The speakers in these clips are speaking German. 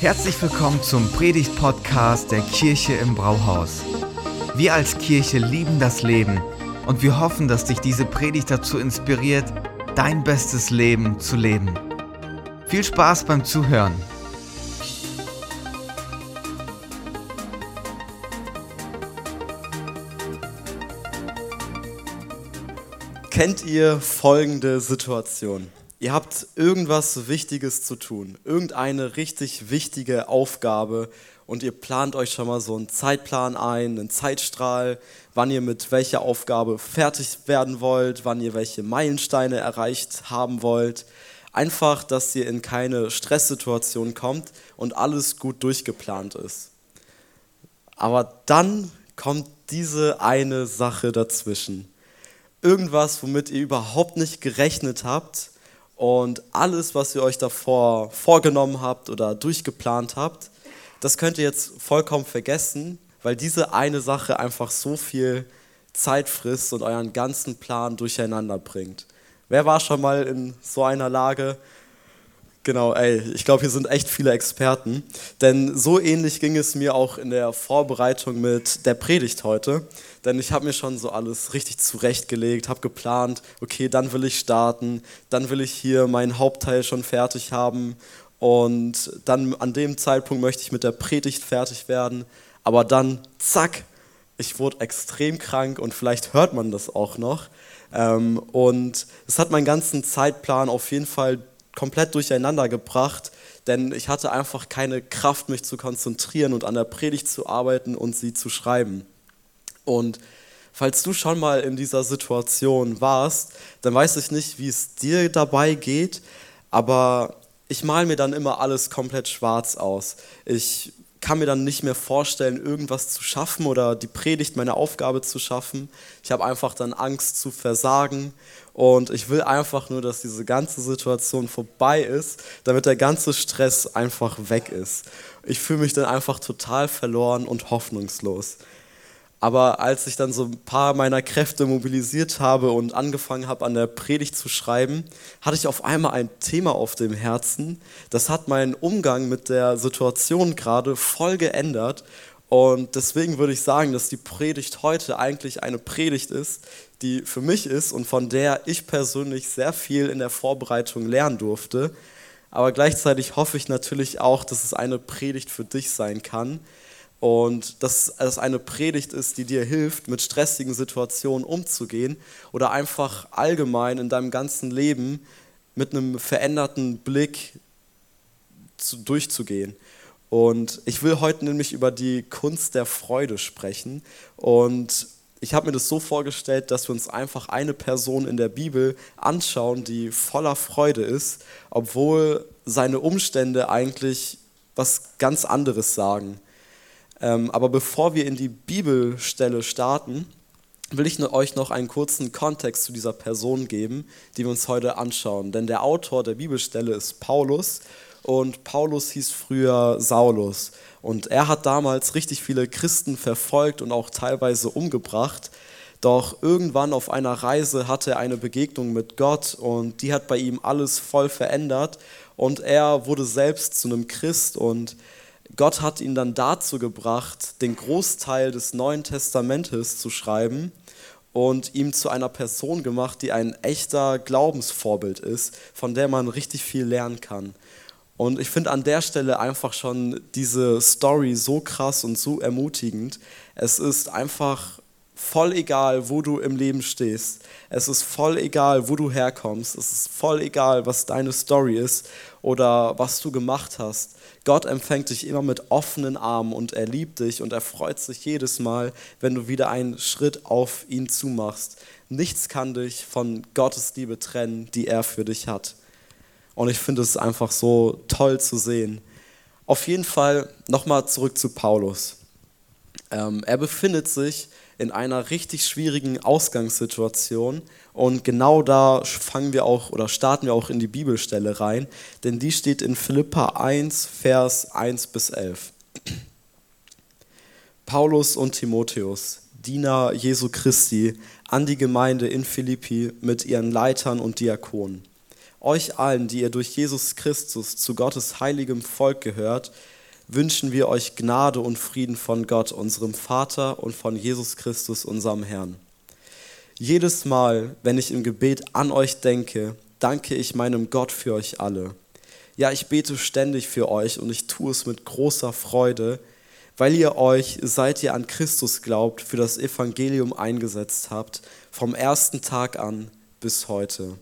Herzlich willkommen zum Predigt-Podcast der Kirche im Brauhaus. Wir als Kirche lieben das Leben und wir hoffen, dass dich diese Predigt dazu inspiriert, dein bestes Leben zu leben. Viel Spaß beim Zuhören. Kennt ihr folgende Situation? Ihr habt irgendwas Wichtiges zu tun, irgendeine richtig wichtige Aufgabe und ihr plant euch schon mal so einen Zeitplan ein, einen Zeitstrahl, wann ihr mit welcher Aufgabe fertig werden wollt, wann ihr welche Meilensteine erreicht haben wollt. Einfach, dass ihr in keine Stresssituation kommt und alles gut durchgeplant ist. Aber dann kommt diese eine Sache dazwischen. Irgendwas, womit ihr überhaupt nicht gerechnet habt und alles, was ihr euch davor vorgenommen habt oder durchgeplant habt, das könnt ihr jetzt vollkommen vergessen, weil diese eine Sache einfach so viel Zeit frisst und euren ganzen Plan durcheinander bringt. Wer war schon mal in so einer Lage? Genau, ey, ich glaube, hier sind echt viele Experten. Denn so ähnlich ging es mir auch in der Vorbereitung mit der Predigt heute. Denn ich habe mir schon so alles richtig zurechtgelegt, habe geplant, okay, dann will ich starten, dann will ich hier meinen Hauptteil schon fertig haben und dann an dem Zeitpunkt möchte ich mit der Predigt fertig werden. Aber dann, zack, ich wurde extrem krank und vielleicht hört man das auch noch. Ähm, und es hat meinen ganzen Zeitplan auf jeden Fall komplett durcheinander gebracht, denn ich hatte einfach keine Kraft, mich zu konzentrieren und an der Predigt zu arbeiten und sie zu schreiben. Und falls du schon mal in dieser Situation warst, dann weiß ich nicht, wie es dir dabei geht, aber ich male mir dann immer alles komplett schwarz aus. Ich kann mir dann nicht mehr vorstellen, irgendwas zu schaffen oder die Predigt, meine Aufgabe zu schaffen. Ich habe einfach dann Angst zu versagen und ich will einfach nur, dass diese ganze Situation vorbei ist, damit der ganze Stress einfach weg ist. Ich fühle mich dann einfach total verloren und hoffnungslos. Aber als ich dann so ein paar meiner Kräfte mobilisiert habe und angefangen habe, an der Predigt zu schreiben, hatte ich auf einmal ein Thema auf dem Herzen. Das hat meinen Umgang mit der Situation gerade voll geändert. Und deswegen würde ich sagen, dass die Predigt heute eigentlich eine Predigt ist, die für mich ist und von der ich persönlich sehr viel in der Vorbereitung lernen durfte. Aber gleichzeitig hoffe ich natürlich auch, dass es eine Predigt für dich sein kann und dass es eine Predigt ist, die dir hilft, mit stressigen Situationen umzugehen oder einfach allgemein in deinem ganzen Leben mit einem veränderten Blick zu, durchzugehen. Und ich will heute nämlich über die Kunst der Freude sprechen. Und ich habe mir das so vorgestellt, dass wir uns einfach eine Person in der Bibel anschauen, die voller Freude ist, obwohl seine Umstände eigentlich was ganz anderes sagen. Ähm, aber bevor wir in die Bibelstelle starten, will ich euch noch einen kurzen Kontext zu dieser Person geben, die wir uns heute anschauen. Denn der Autor der Bibelstelle ist Paulus und Paulus hieß früher Saulus. Und er hat damals richtig viele Christen verfolgt und auch teilweise umgebracht. Doch irgendwann auf einer Reise hatte er eine Begegnung mit Gott und die hat bei ihm alles voll verändert. Und er wurde selbst zu einem Christ und Gott hat ihn dann dazu gebracht, den Großteil des Neuen Testamentes zu schreiben und ihm zu einer Person gemacht, die ein echter Glaubensvorbild ist, von der man richtig viel lernen kann. Und ich finde an der Stelle einfach schon diese Story so krass und so ermutigend. Es ist einfach voll egal, wo du im Leben stehst. Es ist voll egal, wo du herkommst. Es ist voll egal, was deine Story ist oder was du gemacht hast. Gott empfängt dich immer mit offenen Armen und er liebt dich und er freut sich jedes Mal, wenn du wieder einen Schritt auf ihn zumachst. Nichts kann dich von Gottes Liebe trennen, die er für dich hat. Und ich finde es einfach so toll zu sehen. Auf jeden Fall nochmal zurück zu Paulus. Ähm, er befindet sich in einer richtig schwierigen Ausgangssituation. Und genau da fangen wir auch oder starten wir auch in die Bibelstelle rein, denn die steht in Philippa 1, Vers 1 bis 11. Paulus und Timotheus, Diener Jesu Christi, an die Gemeinde in Philippi mit ihren Leitern und Diakonen. Euch allen, die ihr durch Jesus Christus zu Gottes heiligem Volk gehört, wünschen wir euch Gnade und Frieden von Gott, unserem Vater und von Jesus Christus, unserem Herrn. Jedes Mal, wenn ich im Gebet an euch denke, danke ich meinem Gott für euch alle. Ja, ich bete ständig für euch und ich tue es mit großer Freude, weil ihr euch, seit ihr an Christus glaubt, für das Evangelium eingesetzt habt, vom ersten Tag an bis heute.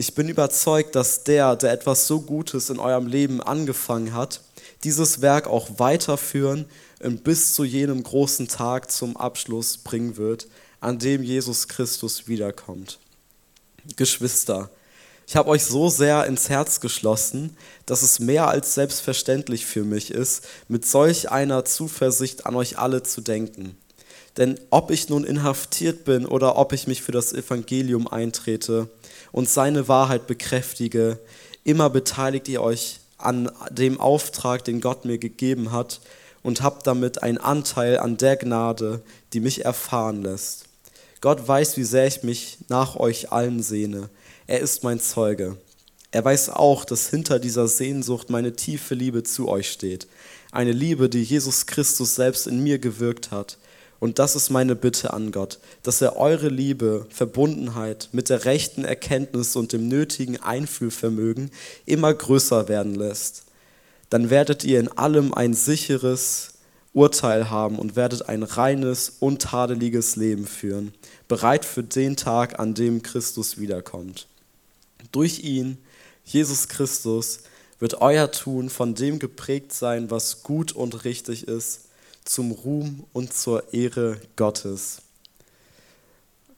Ich bin überzeugt, dass der, der etwas so Gutes in eurem Leben angefangen hat, dieses Werk auch weiterführen und bis zu jenem großen Tag zum Abschluss bringen wird, an dem Jesus Christus wiederkommt. Geschwister, ich habe euch so sehr ins Herz geschlossen, dass es mehr als selbstverständlich für mich ist, mit solch einer Zuversicht an euch alle zu denken. Denn ob ich nun inhaftiert bin oder ob ich mich für das Evangelium eintrete und seine Wahrheit bekräftige, immer beteiligt ihr euch an dem Auftrag, den Gott mir gegeben hat und habt damit einen Anteil an der Gnade, die mich erfahren lässt. Gott weiß, wie sehr ich mich nach euch allen sehne. Er ist mein Zeuge. Er weiß auch, dass hinter dieser Sehnsucht meine tiefe Liebe zu euch steht. Eine Liebe, die Jesus Christus selbst in mir gewirkt hat. Und das ist meine Bitte an Gott, dass er eure Liebe, Verbundenheit mit der rechten Erkenntnis und dem nötigen Einfühlvermögen immer größer werden lässt. Dann werdet ihr in allem ein sicheres, Urteil haben und werdet ein reines, untadeliges Leben führen, bereit für den Tag, an dem Christus wiederkommt. Durch ihn, Jesus Christus, wird euer Tun von dem geprägt sein, was gut und richtig ist, zum Ruhm und zur Ehre Gottes.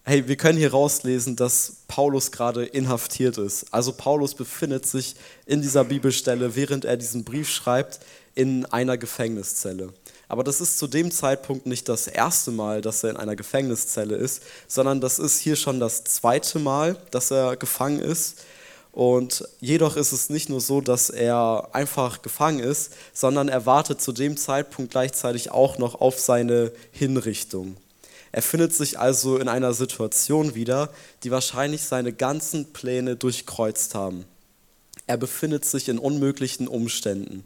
Hey, wir können hier rauslesen, dass Paulus gerade inhaftiert ist. Also Paulus befindet sich in dieser Bibelstelle, während er diesen Brief schreibt, in einer Gefängniszelle. Aber das ist zu dem Zeitpunkt nicht das erste Mal, dass er in einer Gefängniszelle ist, sondern das ist hier schon das zweite Mal, dass er gefangen ist. Und jedoch ist es nicht nur so, dass er einfach gefangen ist, sondern er wartet zu dem Zeitpunkt gleichzeitig auch noch auf seine Hinrichtung. Er findet sich also in einer Situation wieder, die wahrscheinlich seine ganzen Pläne durchkreuzt haben. Er befindet sich in unmöglichen Umständen.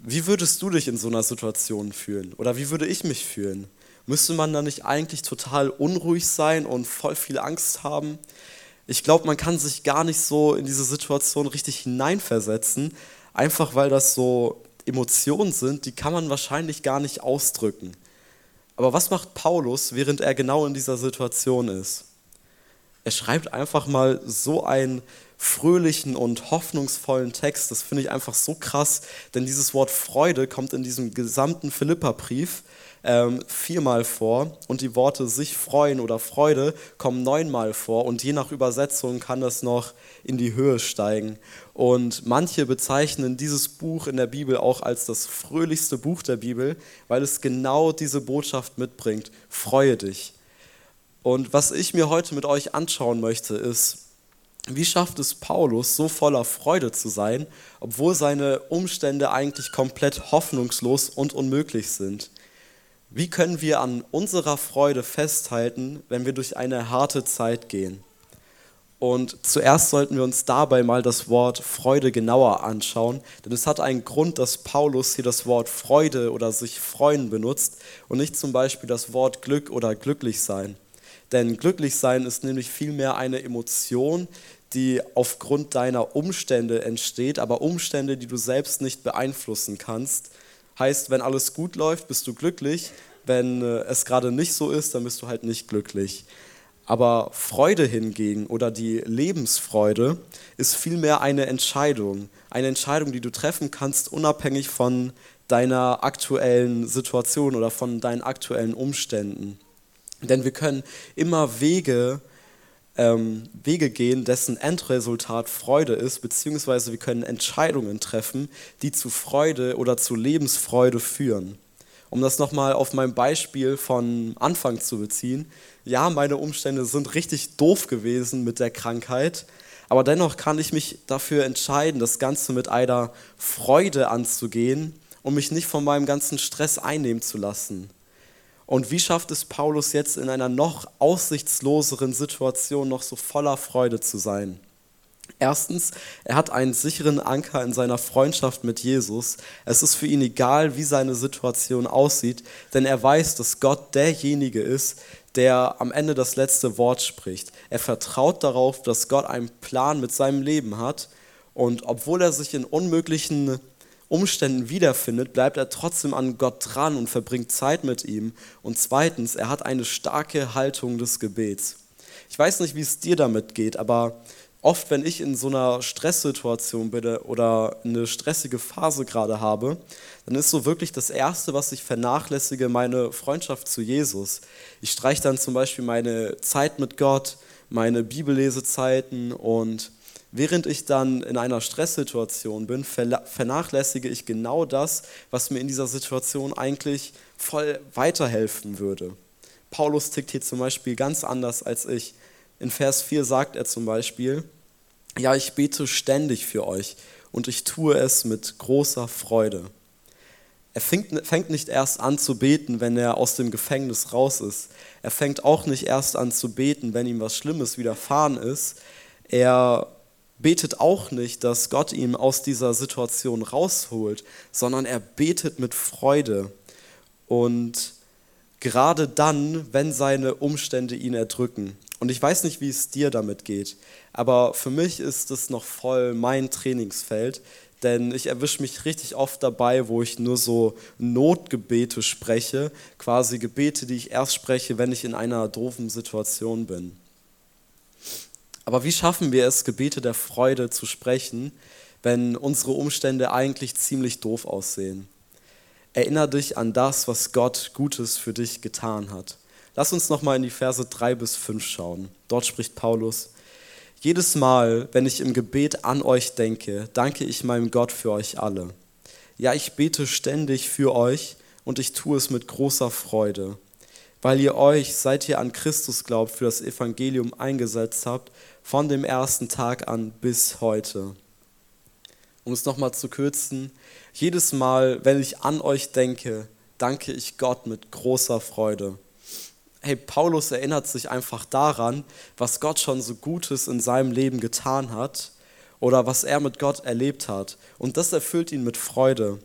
Wie würdest du dich in so einer Situation fühlen? Oder wie würde ich mich fühlen? Müsste man da nicht eigentlich total unruhig sein und voll viel Angst haben? Ich glaube, man kann sich gar nicht so in diese Situation richtig hineinversetzen, einfach weil das so Emotionen sind, die kann man wahrscheinlich gar nicht ausdrücken. Aber was macht Paulus, während er genau in dieser Situation ist? Er schreibt einfach mal so ein fröhlichen und hoffnungsvollen Text. Das finde ich einfach so krass, denn dieses Wort Freude kommt in diesem gesamten Philipperbrief ähm, viermal vor und die Worte sich freuen oder Freude kommen neunmal vor und je nach Übersetzung kann das noch in die Höhe steigen. Und manche bezeichnen dieses Buch in der Bibel auch als das fröhlichste Buch der Bibel, weil es genau diese Botschaft mitbringt. Freue dich. Und was ich mir heute mit euch anschauen möchte, ist, wie schafft es Paulus, so voller Freude zu sein, obwohl seine Umstände eigentlich komplett hoffnungslos und unmöglich sind? Wie können wir an unserer Freude festhalten, wenn wir durch eine harte Zeit gehen? Und zuerst sollten wir uns dabei mal das Wort Freude genauer anschauen, denn es hat einen Grund, dass Paulus hier das Wort Freude oder sich freuen benutzt und nicht zum Beispiel das Wort Glück oder glücklich sein. Denn glücklich sein ist nämlich vielmehr eine Emotion, die aufgrund deiner Umstände entsteht, aber Umstände, die du selbst nicht beeinflussen kannst. Heißt, wenn alles gut läuft, bist du glücklich, wenn äh, es gerade nicht so ist, dann bist du halt nicht glücklich. Aber Freude hingegen oder die Lebensfreude ist vielmehr eine Entscheidung. Eine Entscheidung, die du treffen kannst, unabhängig von deiner aktuellen Situation oder von deinen aktuellen Umständen. Denn wir können immer Wege ähm, Wege gehen, dessen Endresultat Freude ist, beziehungsweise wir können Entscheidungen treffen, die zu Freude oder zu Lebensfreude führen. Um das nochmal auf mein Beispiel von Anfang zu beziehen, ja, meine Umstände sind richtig doof gewesen mit der Krankheit, aber dennoch kann ich mich dafür entscheiden, das Ganze mit einer Freude anzugehen, um mich nicht von meinem ganzen Stress einnehmen zu lassen. Und wie schafft es Paulus jetzt in einer noch aussichtsloseren Situation noch so voller Freude zu sein? Erstens, er hat einen sicheren Anker in seiner Freundschaft mit Jesus. Es ist für ihn egal, wie seine Situation aussieht, denn er weiß, dass Gott derjenige ist, der am Ende das letzte Wort spricht. Er vertraut darauf, dass Gott einen Plan mit seinem Leben hat und obwohl er sich in unmöglichen Umständen wiederfindet, bleibt er trotzdem an Gott dran und verbringt Zeit mit ihm. Und zweitens, er hat eine starke Haltung des Gebets. Ich weiß nicht, wie es dir damit geht, aber oft, wenn ich in so einer Stresssituation bin oder eine stressige Phase gerade habe, dann ist so wirklich das Erste, was ich vernachlässige, meine Freundschaft zu Jesus. Ich streiche dann zum Beispiel meine Zeit mit Gott, meine Bibellesezeiten und während ich dann in einer Stresssituation bin, vernachlässige ich genau das, was mir in dieser Situation eigentlich voll weiterhelfen würde. Paulus tickt hier zum Beispiel ganz anders als ich. In Vers 4 sagt er zum Beispiel, ja, ich bete ständig für euch und ich tue es mit großer Freude. Er fängt, nicht erst an zu beten, wenn er aus dem Gefängnis raus ist. Er fängt auch nicht erst an zu beten, wenn ihm was Schlimmes widerfahren ist. Er betet auch nicht, dass Gott ihn aus dieser Situation rausholt, sondern er betet mit Freude. Und gerade dann, wenn seine Umstände ihn erdrücken. Und ich weiß nicht, wie es dir damit geht, aber für mich ist es noch voll mein Trainingsfeld, denn ich erwische mich richtig oft dabei, wo ich nur so Notgebete spreche, quasi Gebete, die ich erst spreche, wenn ich in einer doofen Situation bin. Aber wie schaffen wir es, Gebete der Freude zu sprechen, wenn unsere Umstände eigentlich ziemlich doof aussehen? Erinner dich an das, was Gott Gutes für dich getan hat. Lass uns nochmal in die Verse 3 bis 5 schauen. Dort spricht Paulus, jedes Mal, wenn ich im Gebet an euch denke, danke ich meinem Gott für euch alle. Ja, ich bete ständig für euch und ich tue es mit großer Freude, weil ihr euch, seit ihr an Christus glaubt, für das Evangelium eingesetzt habt, von dem ersten Tag an bis heute um es nochmal zu kürzen, jedes Mal, wenn ich an euch denke, danke ich Gott mit großer Freude. Hey, Paulus erinnert sich einfach daran, was Gott schon so Gutes in seinem Leben getan hat oder was er mit Gott erlebt hat. Und das erfüllt ihn mit Freude.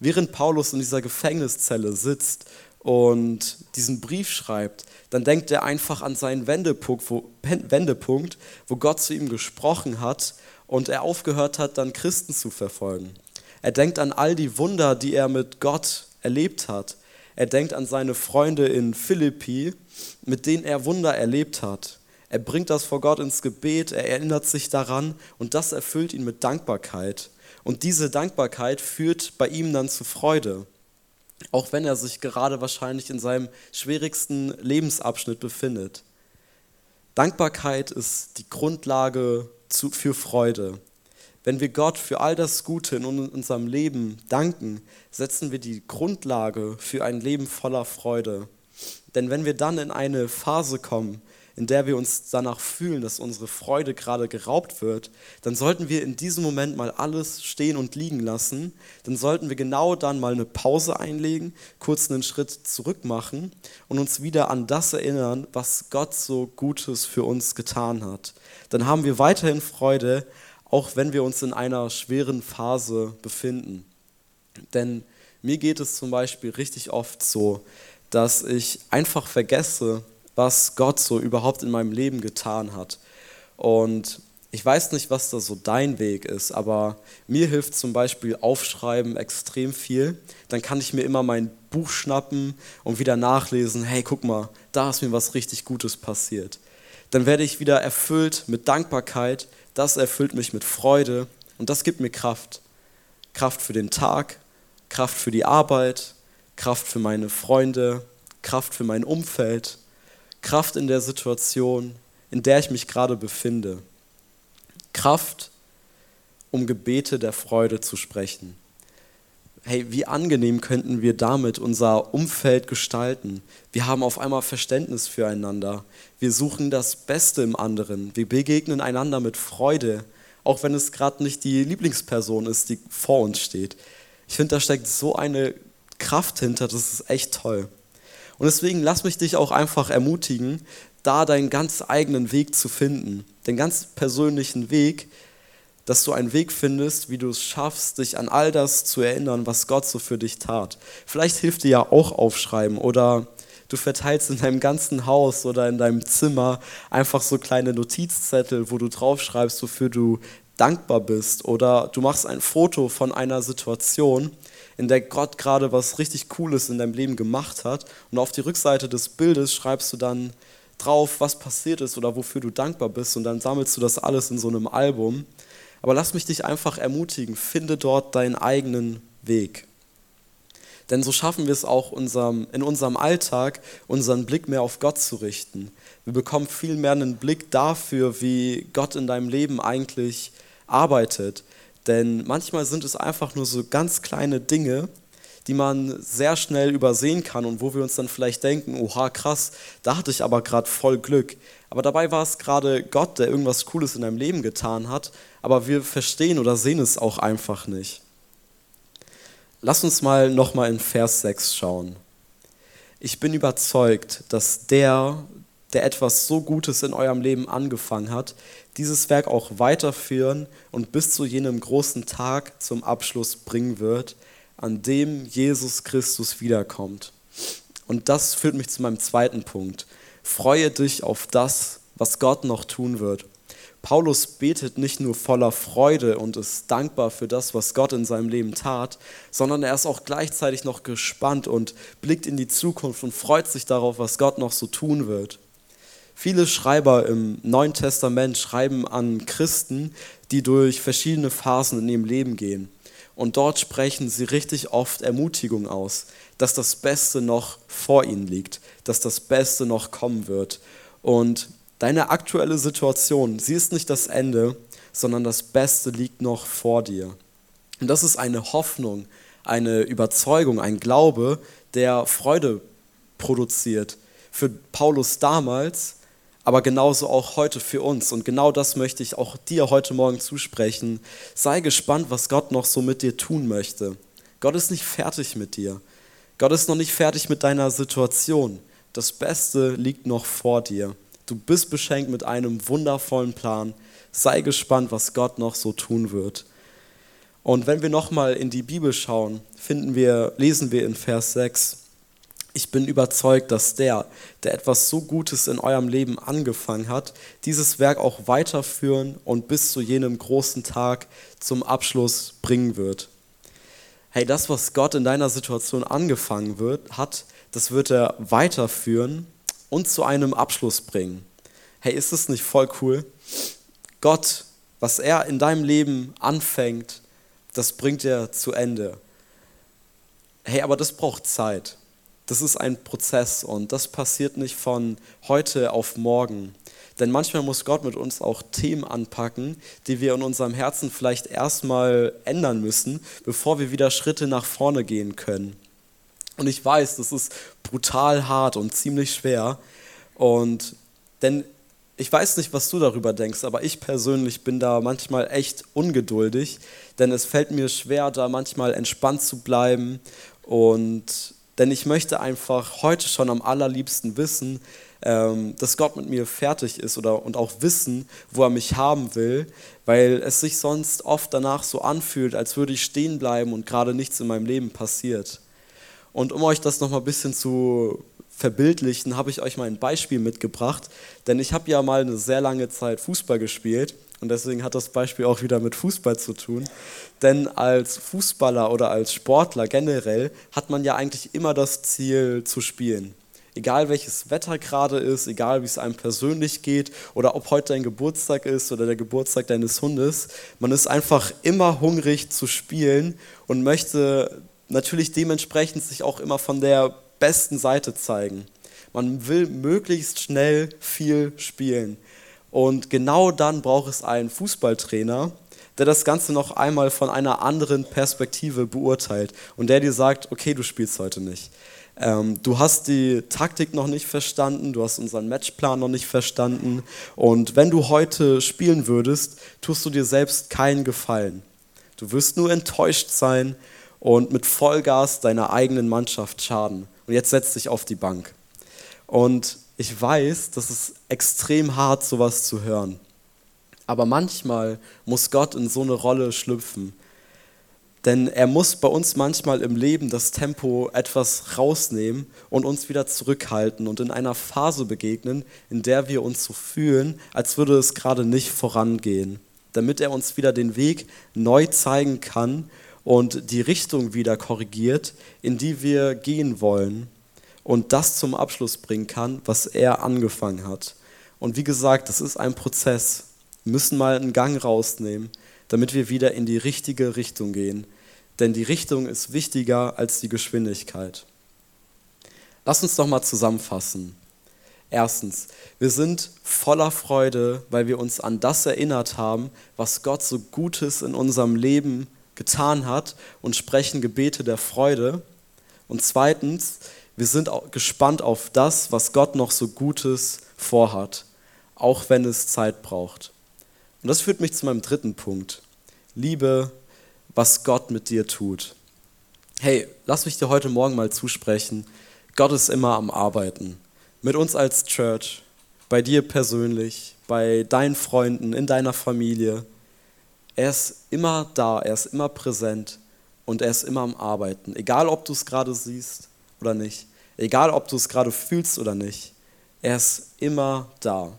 Während Paulus in dieser Gefängniszelle sitzt und diesen Brief schreibt, dann denkt er einfach an seinen Wendepunkt wo, Wendepunkt, wo Gott zu ihm gesprochen hat und er aufgehört hat, dann Christen zu verfolgen. Er denkt an all die Wunder, die er mit Gott erlebt hat. Er denkt an seine Freunde in Philippi, mit denen er Wunder erlebt hat. Er bringt das vor Gott ins Gebet, er erinnert sich daran und das erfüllt ihn mit Dankbarkeit. Und diese Dankbarkeit führt bei ihm dann zu Freude, auch wenn er sich gerade wahrscheinlich in seinem schwierigsten Lebensabschnitt befindet. Dankbarkeit ist die Grundlage für Freude. Wenn wir Gott für all das Gute in unserem Leben danken, setzen wir die Grundlage für ein Leben voller Freude. Denn wenn wir dann in eine Phase kommen, in der wir uns danach fühlen, dass unsere Freude gerade geraubt wird, dann sollten wir in diesem Moment mal alles stehen und liegen lassen. Dann sollten wir genau dann mal eine Pause einlegen, kurz einen Schritt zurück machen und uns wieder an das erinnern, was Gott so Gutes für uns getan hat. Dann haben wir weiterhin Freude, auch wenn wir uns in einer schweren Phase befinden. Denn mir geht es zum Beispiel richtig oft so, dass ich einfach vergesse, was Gott so überhaupt in meinem Leben getan hat. Und ich weiß nicht, was da so dein Weg ist, aber mir hilft zum Beispiel Aufschreiben extrem viel. Dann kann ich mir immer mein Buch schnappen und wieder nachlesen, hey, guck mal, da ist mir was richtig Gutes passiert. Dann werde ich wieder erfüllt mit Dankbarkeit, das erfüllt mich mit Freude und das gibt mir Kraft. Kraft für den Tag, Kraft für die Arbeit, Kraft für meine Freunde, Kraft für mein Umfeld Kraft in der Situation, in der ich mich gerade befinde. Kraft, um Gebete der Freude zu sprechen. Hey, wie angenehm könnten wir damit unser Umfeld gestalten? Wir haben auf einmal Verständnis füreinander. Wir suchen das Beste im anderen. Wir begegnen einander mit Freude, auch wenn es gerade nicht die Lieblingsperson ist, die vor uns steht. Ich finde, da steckt so eine Kraft hinter, das ist echt toll. Und deswegen lass mich dich auch einfach ermutigen, da deinen ganz eigenen Weg zu finden, den ganz persönlichen Weg, dass du einen Weg findest, wie du es schaffst, dich an all das zu erinnern, was Gott so für dich tat. Vielleicht hilft dir ja auch aufschreiben oder du verteilst in deinem ganzen Haus oder in deinem Zimmer einfach so kleine Notizzettel, wo du draufschreibst, wofür du dankbar bist oder du machst ein Foto von einer Situation, in der Gott gerade was richtig Cooles in deinem Leben gemacht hat und auf die Rückseite des Bildes schreibst du dann drauf, was passiert ist oder wofür du dankbar bist und dann sammelst du das alles in so einem Album. Aber lass mich dich einfach ermutigen, finde dort deinen eigenen Weg. Denn so schaffen wir es auch unserem, in unserem Alltag, unseren Blick mehr auf Gott zu richten. Wir bekommen viel mehr einen Blick dafür, wie Gott in deinem Leben eigentlich arbeitet. Denn manchmal sind es einfach nur so ganz kleine Dinge, die man sehr schnell übersehen kann und wo wir uns dann vielleicht denken, oha, krass, da hatte ich aber gerade voll Glück. Aber dabei war es gerade Gott, der irgendwas Cooles in deinem Leben getan hat, aber wir verstehen oder sehen es auch einfach nicht. Lass uns mal nochmal in Vers 6 schauen. Ich bin überzeugt, dass der, der etwas so Gutes in eurem Leben angefangen hat, dieses Werk auch weiterführen und bis zu jenem großen Tag zum Abschluss bringen wird, an dem Jesus Christus wiederkommt. Und das führt mich zu meinem zweiten Punkt. Freue dich auf das, was Gott noch tun wird. Paulus betet nicht nur voller Freude und ist dankbar für das, was Gott in seinem Leben tat, sondern er ist auch gleichzeitig noch gespannt und blickt in die Zukunft und freut sich darauf, was Gott noch so tun wird. Viele Schreiber im Neuen Testament schreiben an Christen, die durch verschiedene Phasen in ihrem Leben gehen. Und dort sprechen sie richtig oft Ermutigung aus, dass das Beste noch vor ihnen liegt, dass das Beste noch kommen wird. Und deine aktuelle Situation, sie ist nicht das Ende, sondern das Beste liegt noch vor dir. Und das ist eine Hoffnung, eine Überzeugung, ein Glaube, der Freude produziert. Für Paulus damals aber genauso auch heute für uns. Und genau das möchte ich auch dir heute Morgen zusprechen. Sei gespannt, was Gott noch so mit dir tun möchte. Gott ist nicht fertig mit dir. Gott ist noch nicht fertig mit deiner Situation. Das Beste liegt noch vor dir. Du bist beschenkt mit einem wundervollen Plan. Sei gespannt, was Gott noch so tun wird. Und wenn wir nochmal in die Bibel schauen, finden wir, lesen wir in Vers 6, ich bin überzeugt, dass der, der etwas so Gutes in eurem Leben angefangen hat, dieses Werk auch weiterführen und bis zu jenem großen Tag zum Abschluss bringen wird. Hey, das, was Gott in deiner Situation angefangen wird, hat, das wird er weiterführen und zu einem Abschluss bringen. Hey, ist das nicht voll cool? Gott, was er in deinem Leben anfängt, das bringt er zu Ende. Hey, aber das braucht Zeit das ist ein Prozess und das passiert nicht von heute auf morgen. Denn manchmal muss Gott mit uns auch Themen anpacken, die wir in unserem Herzen vielleicht erstmal ändern müssen, bevor wir wieder Schritte nach vorne gehen können. Und ich weiß, das ist brutal hart und ziemlich schwer. Und denn ich weiß nicht, was du darüber denkst, aber ich persönlich bin da manchmal echt ungeduldig, denn es fällt mir schwer, da manchmal entspannt zu bleiben und denn ich möchte einfach heute schon am allerliebsten wissen, ähm, dass Gott mit mir fertig ist oder, und auch wissen, wo er mich haben will, weil es sich sonst oft danach so anfühlt, als würde ich stehen bleiben und gerade nichts in meinem Leben passiert. Und um euch das nochmal ein bisschen zu verbildlichen, habe ich euch mal ein Beispiel mitgebracht, denn ich habe ja mal eine sehr lange Zeit Fußball gespielt und deswegen hat das Beispiel auch wieder mit Fußball zu tun. Denn als Fußballer oder als Sportler generell hat man ja eigentlich immer das Ziel zu spielen. Egal welches Wetter gerade ist, egal wie es einem persönlich geht oder ob heute dein Geburtstag ist oder der Geburtstag deines Hundes, man ist einfach immer hungrig zu spielen und möchte natürlich dementsprechend sich auch immer von der besten Seite zeigen. Man will möglichst schnell viel spielen. Und genau dann braucht es einen Fußballtrainer, der das Ganze noch einmal von einer anderen Perspektive beurteilt und der dir sagt, okay, du spielst heute nicht. Ähm, du hast die Taktik noch nicht verstanden, du hast unseren Matchplan noch nicht verstanden und wenn du heute spielen würdest, tust du dir selbst keinen Gefallen. Du wirst nur enttäuscht sein und mit Vollgas deiner eigenen Mannschaft schaden. Und jetzt setz dich auf die Bank. Und ich weiß, das ist extrem hart, sowas zu hören. Aber manchmal muss Gott in so eine Rolle schlüpfen. Denn er muss bei uns manchmal im Leben das Tempo etwas rausnehmen und uns wieder zurückhalten und in einer Phase begegnen, in der wir uns so fühlen, als würde es gerade nicht vorangehen, damit er uns wieder den Weg neu zeigen kann und die Richtung wieder korrigiert, in die wir gehen wollen und das zum Abschluss bringen kann, was er angefangen hat. Und wie gesagt, das ist ein Prozess. Wir müssen mal einen Gang rausnehmen damit wir wieder in die richtige Richtung gehen. Denn die Richtung ist wichtiger als die Geschwindigkeit. Lass uns doch mal zusammenfassen. Erstens, wir sind voller Freude, weil wir uns an das erinnert haben, was Gott so Gutes in unserem Leben getan hat und sprechen Gebete der Freude. Und zweitens, wir sind gespannt auf das, was Gott noch so Gutes vorhat, auch wenn es Zeit braucht. Und das führt mich zu meinem dritten Punkt. Liebe, was Gott mit dir tut. Hey, lass mich dir heute Morgen mal zusprechen. Gott ist immer am Arbeiten. Mit uns als Church, bei dir persönlich, bei deinen Freunden, in deiner Familie. Er ist immer da, er ist immer präsent und er ist immer am Arbeiten. Egal, ob du es gerade siehst oder nicht. Egal, ob du es gerade fühlst oder nicht. Er ist immer da.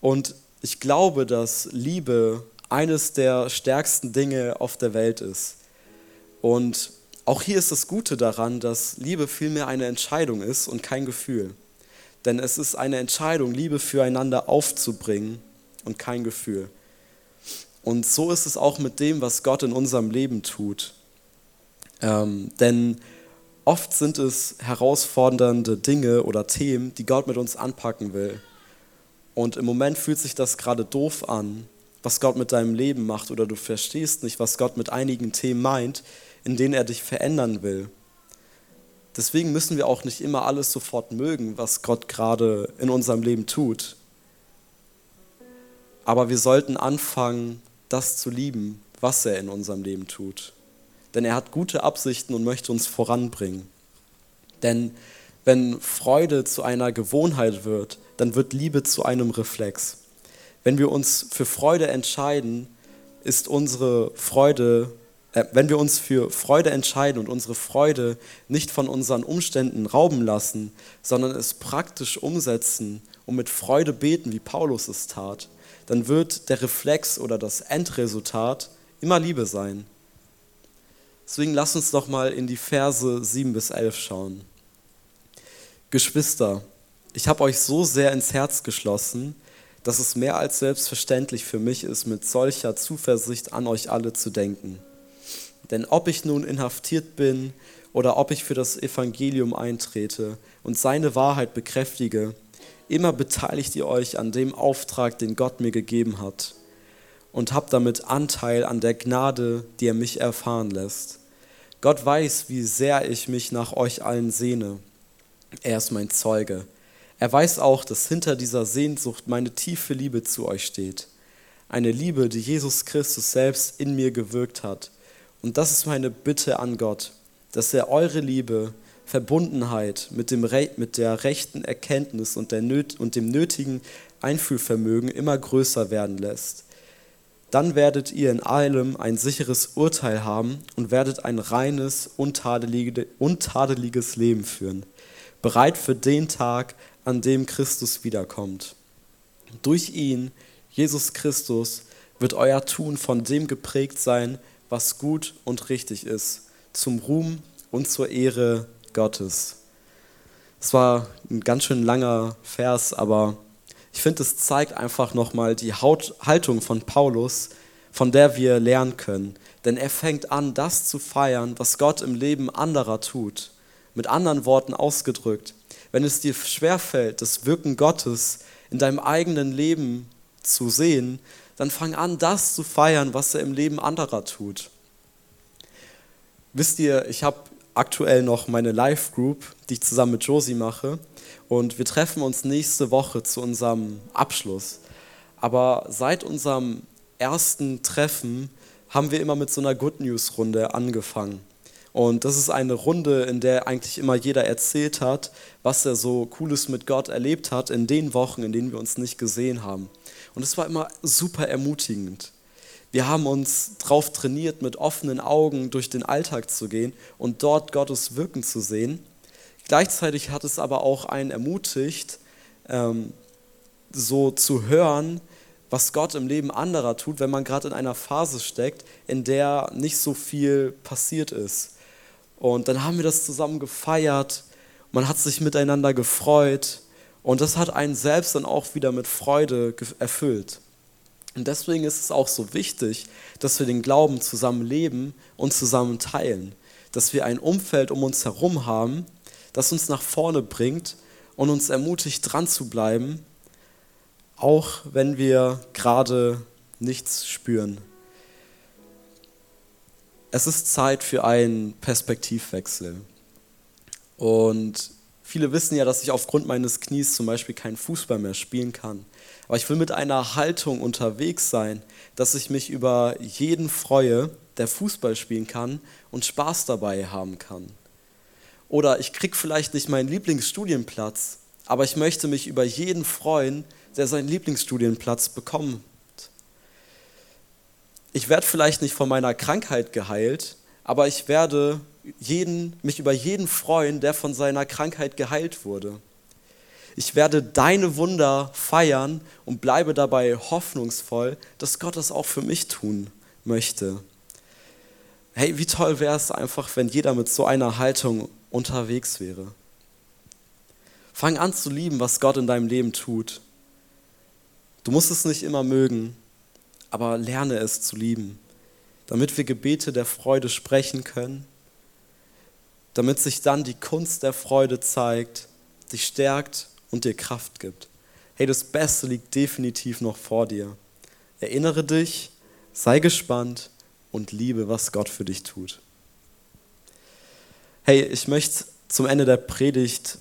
Und ich glaube, dass Liebe eines der stärksten Dinge auf der Welt ist. Und auch hier ist das Gute daran, dass Liebe vielmehr eine Entscheidung ist und kein Gefühl. Denn es ist eine Entscheidung, Liebe füreinander aufzubringen und kein Gefühl. Und so ist es auch mit dem, was Gott in unserem Leben tut. Ähm, denn oft sind es herausfordernde Dinge oder Themen, die Gott mit uns anpacken will. Und im Moment fühlt sich das gerade doof an, was Gott mit deinem Leben macht, oder du verstehst nicht, was Gott mit einigen Themen meint, in denen er dich verändern will. Deswegen müssen wir auch nicht immer alles sofort mögen, was Gott gerade in unserem Leben tut. Aber wir sollten anfangen, das zu lieben, was er in unserem Leben tut. Denn er hat gute Absichten und möchte uns voranbringen. Denn wenn Freude zu einer Gewohnheit wird, dann wird Liebe zu einem Reflex. Wenn wir uns für Freude entscheiden, ist unsere Freude, äh, wenn wir uns für Freude entscheiden und unsere Freude nicht von unseren Umständen rauben lassen, sondern es praktisch umsetzen und mit Freude beten, wie Paulus es tat, dann wird der Reflex oder das Endresultat immer Liebe sein. Deswegen lass uns doch mal in die Verse 7 bis 11 schauen. Geschwister, ich habe euch so sehr ins Herz geschlossen, dass es mehr als selbstverständlich für mich ist, mit solcher Zuversicht an euch alle zu denken. Denn ob ich nun inhaftiert bin oder ob ich für das Evangelium eintrete und seine Wahrheit bekräftige, immer beteiligt ihr euch an dem Auftrag, den Gott mir gegeben hat und habt damit Anteil an der Gnade, die er mich erfahren lässt. Gott weiß, wie sehr ich mich nach euch allen sehne. Er ist mein Zeuge. Er weiß auch, dass hinter dieser Sehnsucht meine tiefe Liebe zu euch steht. Eine Liebe, die Jesus Christus selbst in mir gewirkt hat. Und das ist meine Bitte an Gott, dass er eure Liebe, Verbundenheit mit, dem, mit der rechten Erkenntnis und, der, und dem nötigen Einfühlvermögen immer größer werden lässt. Dann werdet ihr in allem ein sicheres Urteil haben und werdet ein reines, untadeliges Leben führen, bereit für den Tag, an dem Christus wiederkommt. Durch ihn, Jesus Christus, wird euer Tun von dem geprägt sein, was gut und richtig ist, zum Ruhm und zur Ehre Gottes. Es war ein ganz schön langer Vers, aber ich finde, es zeigt einfach nochmal die Haltung von Paulus, von der wir lernen können. Denn er fängt an, das zu feiern, was Gott im Leben anderer tut. Mit anderen Worten ausgedrückt, wenn es dir schwerfällt, das Wirken Gottes in deinem eigenen Leben zu sehen, dann fang an, das zu feiern, was er im Leben anderer tut. Wisst ihr, ich habe aktuell noch meine Live-Group, die ich zusammen mit Josie mache. Und wir treffen uns nächste Woche zu unserem Abschluss. Aber seit unserem ersten Treffen haben wir immer mit so einer Good News-Runde angefangen. Und das ist eine Runde, in der eigentlich immer jeder erzählt hat, was er so Cooles mit Gott erlebt hat in den Wochen, in denen wir uns nicht gesehen haben. Und es war immer super ermutigend. Wir haben uns darauf trainiert, mit offenen Augen durch den Alltag zu gehen und dort Gottes Wirken zu sehen. Gleichzeitig hat es aber auch einen ermutigt, ähm, so zu hören, was Gott im Leben anderer tut, wenn man gerade in einer Phase steckt, in der nicht so viel passiert ist. Und dann haben wir das zusammen gefeiert, man hat sich miteinander gefreut und das hat einen selbst dann auch wieder mit Freude erfüllt. Und deswegen ist es auch so wichtig, dass wir den Glauben zusammen leben und zusammen teilen. Dass wir ein Umfeld um uns herum haben, das uns nach vorne bringt und uns ermutigt, dran zu bleiben, auch wenn wir gerade nichts spüren. Es ist Zeit für einen Perspektivwechsel. Und viele wissen ja, dass ich aufgrund meines Knies zum Beispiel keinen Fußball mehr spielen kann. Aber ich will mit einer Haltung unterwegs sein, dass ich mich über jeden freue, der Fußball spielen kann und Spaß dabei haben kann. Oder ich kriege vielleicht nicht meinen Lieblingsstudienplatz, aber ich möchte mich über jeden freuen, der seinen Lieblingsstudienplatz bekommt. Ich werde vielleicht nicht von meiner Krankheit geheilt, aber ich werde jeden, mich über jeden freuen, der von seiner Krankheit geheilt wurde. Ich werde deine Wunder feiern und bleibe dabei hoffnungsvoll, dass Gott das auch für mich tun möchte. Hey, wie toll wäre es einfach, wenn jeder mit so einer Haltung unterwegs wäre. Fang an zu lieben, was Gott in deinem Leben tut. Du musst es nicht immer mögen, aber lerne es zu lieben, damit wir Gebete der Freude sprechen können, damit sich dann die Kunst der Freude zeigt, dich stärkt und dir Kraft gibt. Hey, das Beste liegt definitiv noch vor dir. Erinnere dich, sei gespannt und liebe, was Gott für dich tut. Hey, ich möchte zum Ende der Predigt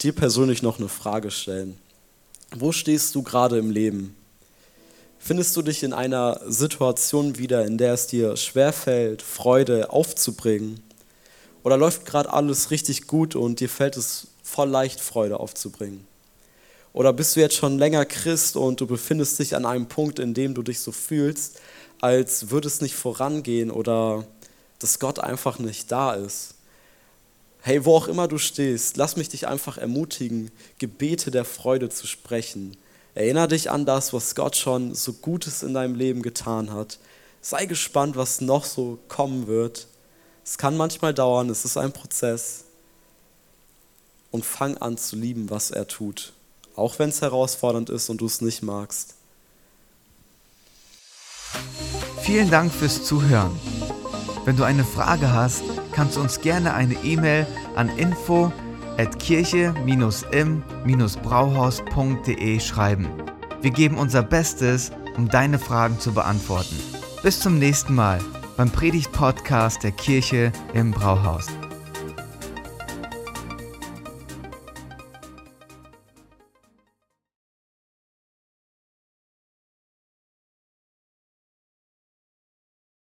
dir persönlich noch eine Frage stellen. Wo stehst du gerade im Leben? Findest du dich in einer Situation wieder, in der es dir schwerfällt, Freude aufzubringen? Oder läuft gerade alles richtig gut und dir fällt es voll leicht Freude aufzubringen? Oder bist du jetzt schon länger Christ und du befindest dich an einem Punkt, in dem du dich so fühlst, als würde es nicht vorangehen oder dass Gott einfach nicht da ist? Hey, wo auch immer du stehst, lass mich dich einfach ermutigen, Gebete der Freude zu sprechen. Erinner dich an das, was Gott schon so Gutes in deinem Leben getan hat. Sei gespannt, was noch so kommen wird. Es kann manchmal dauern, es ist ein Prozess und fang an zu lieben, was er tut, auch wenn es herausfordernd ist und du es nicht magst. Vielen Dank fürs Zuhören. Wenn du eine Frage hast, kannst du uns gerne eine E-Mail an info at kirche-im-brauhaus.de schreiben. Wir geben unser Bestes, um deine Fragen zu beantworten. Bis zum nächsten Mal beim Predigt-Podcast der Kirche im Brauhaus.